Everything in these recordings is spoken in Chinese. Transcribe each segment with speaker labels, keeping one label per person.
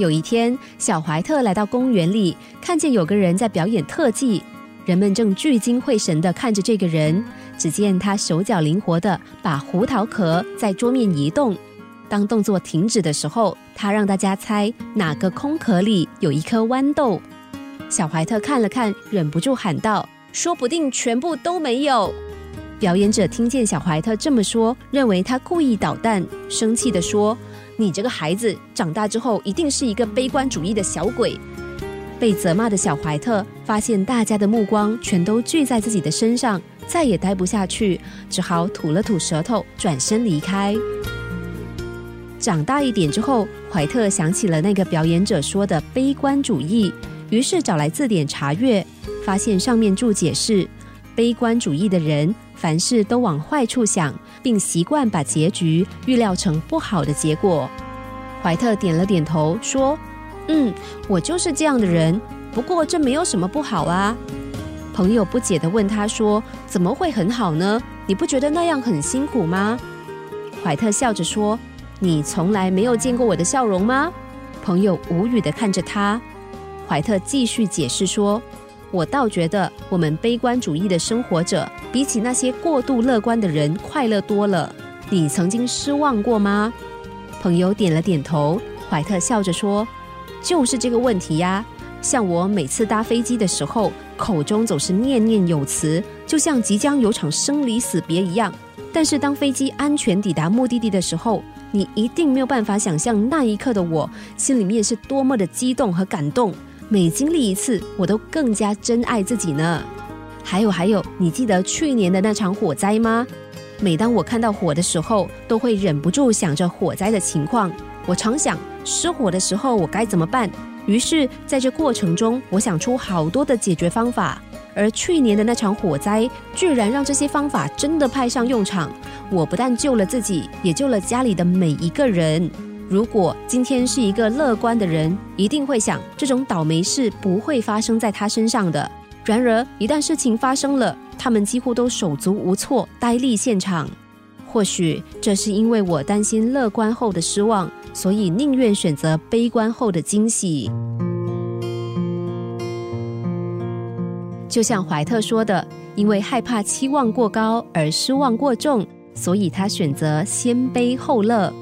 Speaker 1: 有一天，小怀特来到公园里，看见有个人在表演特技，人们正聚精会神地看着这个人。只见他手脚灵活地把胡桃壳在桌面移动，当动作停止的时候，他让大家猜哪个空壳里有一颗豌豆。小怀特看了看，忍不住喊道：“说不定全部都没有。”表演者听见小怀特这么说，认为他故意捣蛋，生气地说：“你这个孩子长大之后一定是一个悲观主义的小鬼。”被责骂的小怀特发现大家的目光全都聚在自己的身上，再也待不下去，只好吐了吐舌头，转身离开。长大一点之后，怀特想起了那个表演者说的悲观主义，于是找来字典查阅，发现上面注解是：悲观主义的人。凡事都往坏处想，并习惯把结局预料成不好的结果。怀特点了点头，说：“嗯，我就是这样的人。不过这没有什么不好啊。”朋友不解地问他说：“怎么会很好呢？你不觉得那样很辛苦吗？”怀特笑着说：“你从来没有见过我的笑容吗？”朋友无语地看着他。怀特继续解释说。我倒觉得，我们悲观主义的生活者，比起那些过度乐观的人快乐多了。你曾经失望过吗？朋友点了点头。怀特笑着说：“就是这个问题呀。像我每次搭飞机的时候，口中总是念念有词，就像即将有场生离死别一样。但是当飞机安全抵达目的地的时候，你一定没有办法想象那一刻的我心里面是多么的激动和感动。”每经历一次，我都更加珍爱自己呢。还有还有，你记得去年的那场火灾吗？每当我看到火的时候，都会忍不住想着火灾的情况。我常想，失火的时候我该怎么办？于是，在这过程中，我想出好多的解决方法。而去年的那场火灾，居然让这些方法真的派上用场。我不但救了自己，也救了家里的每一个人。如果今天是一个乐观的人，一定会想这种倒霉事不会发生在他身上的。然而，一旦事情发生了，他们几乎都手足无措，呆立现场。或许这是因为我担心乐观后的失望，所以宁愿选择悲观后的惊喜。就像怀特说的：“因为害怕期望过高而失望过重，所以他选择先悲后乐。”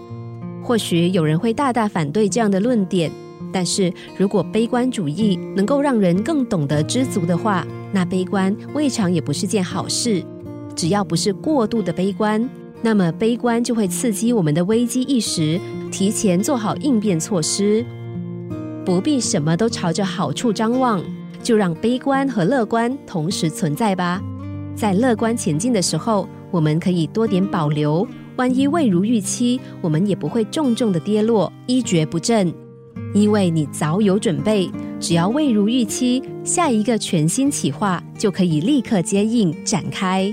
Speaker 1: 或许有人会大大反对这样的论点，但是如果悲观主义能够让人更懂得知足的话，那悲观未尝也不是件好事。只要不是过度的悲观，那么悲观就会刺激我们的危机意识，提前做好应变措施。不必什么都朝着好处张望，就让悲观和乐观同时存在吧。在乐观前进的时候，我们可以多点保留。万一未如预期，我们也不会重重的跌落，一蹶不振，因为你早有准备。只要未如预期，下一个全新企划就可以立刻接应展开。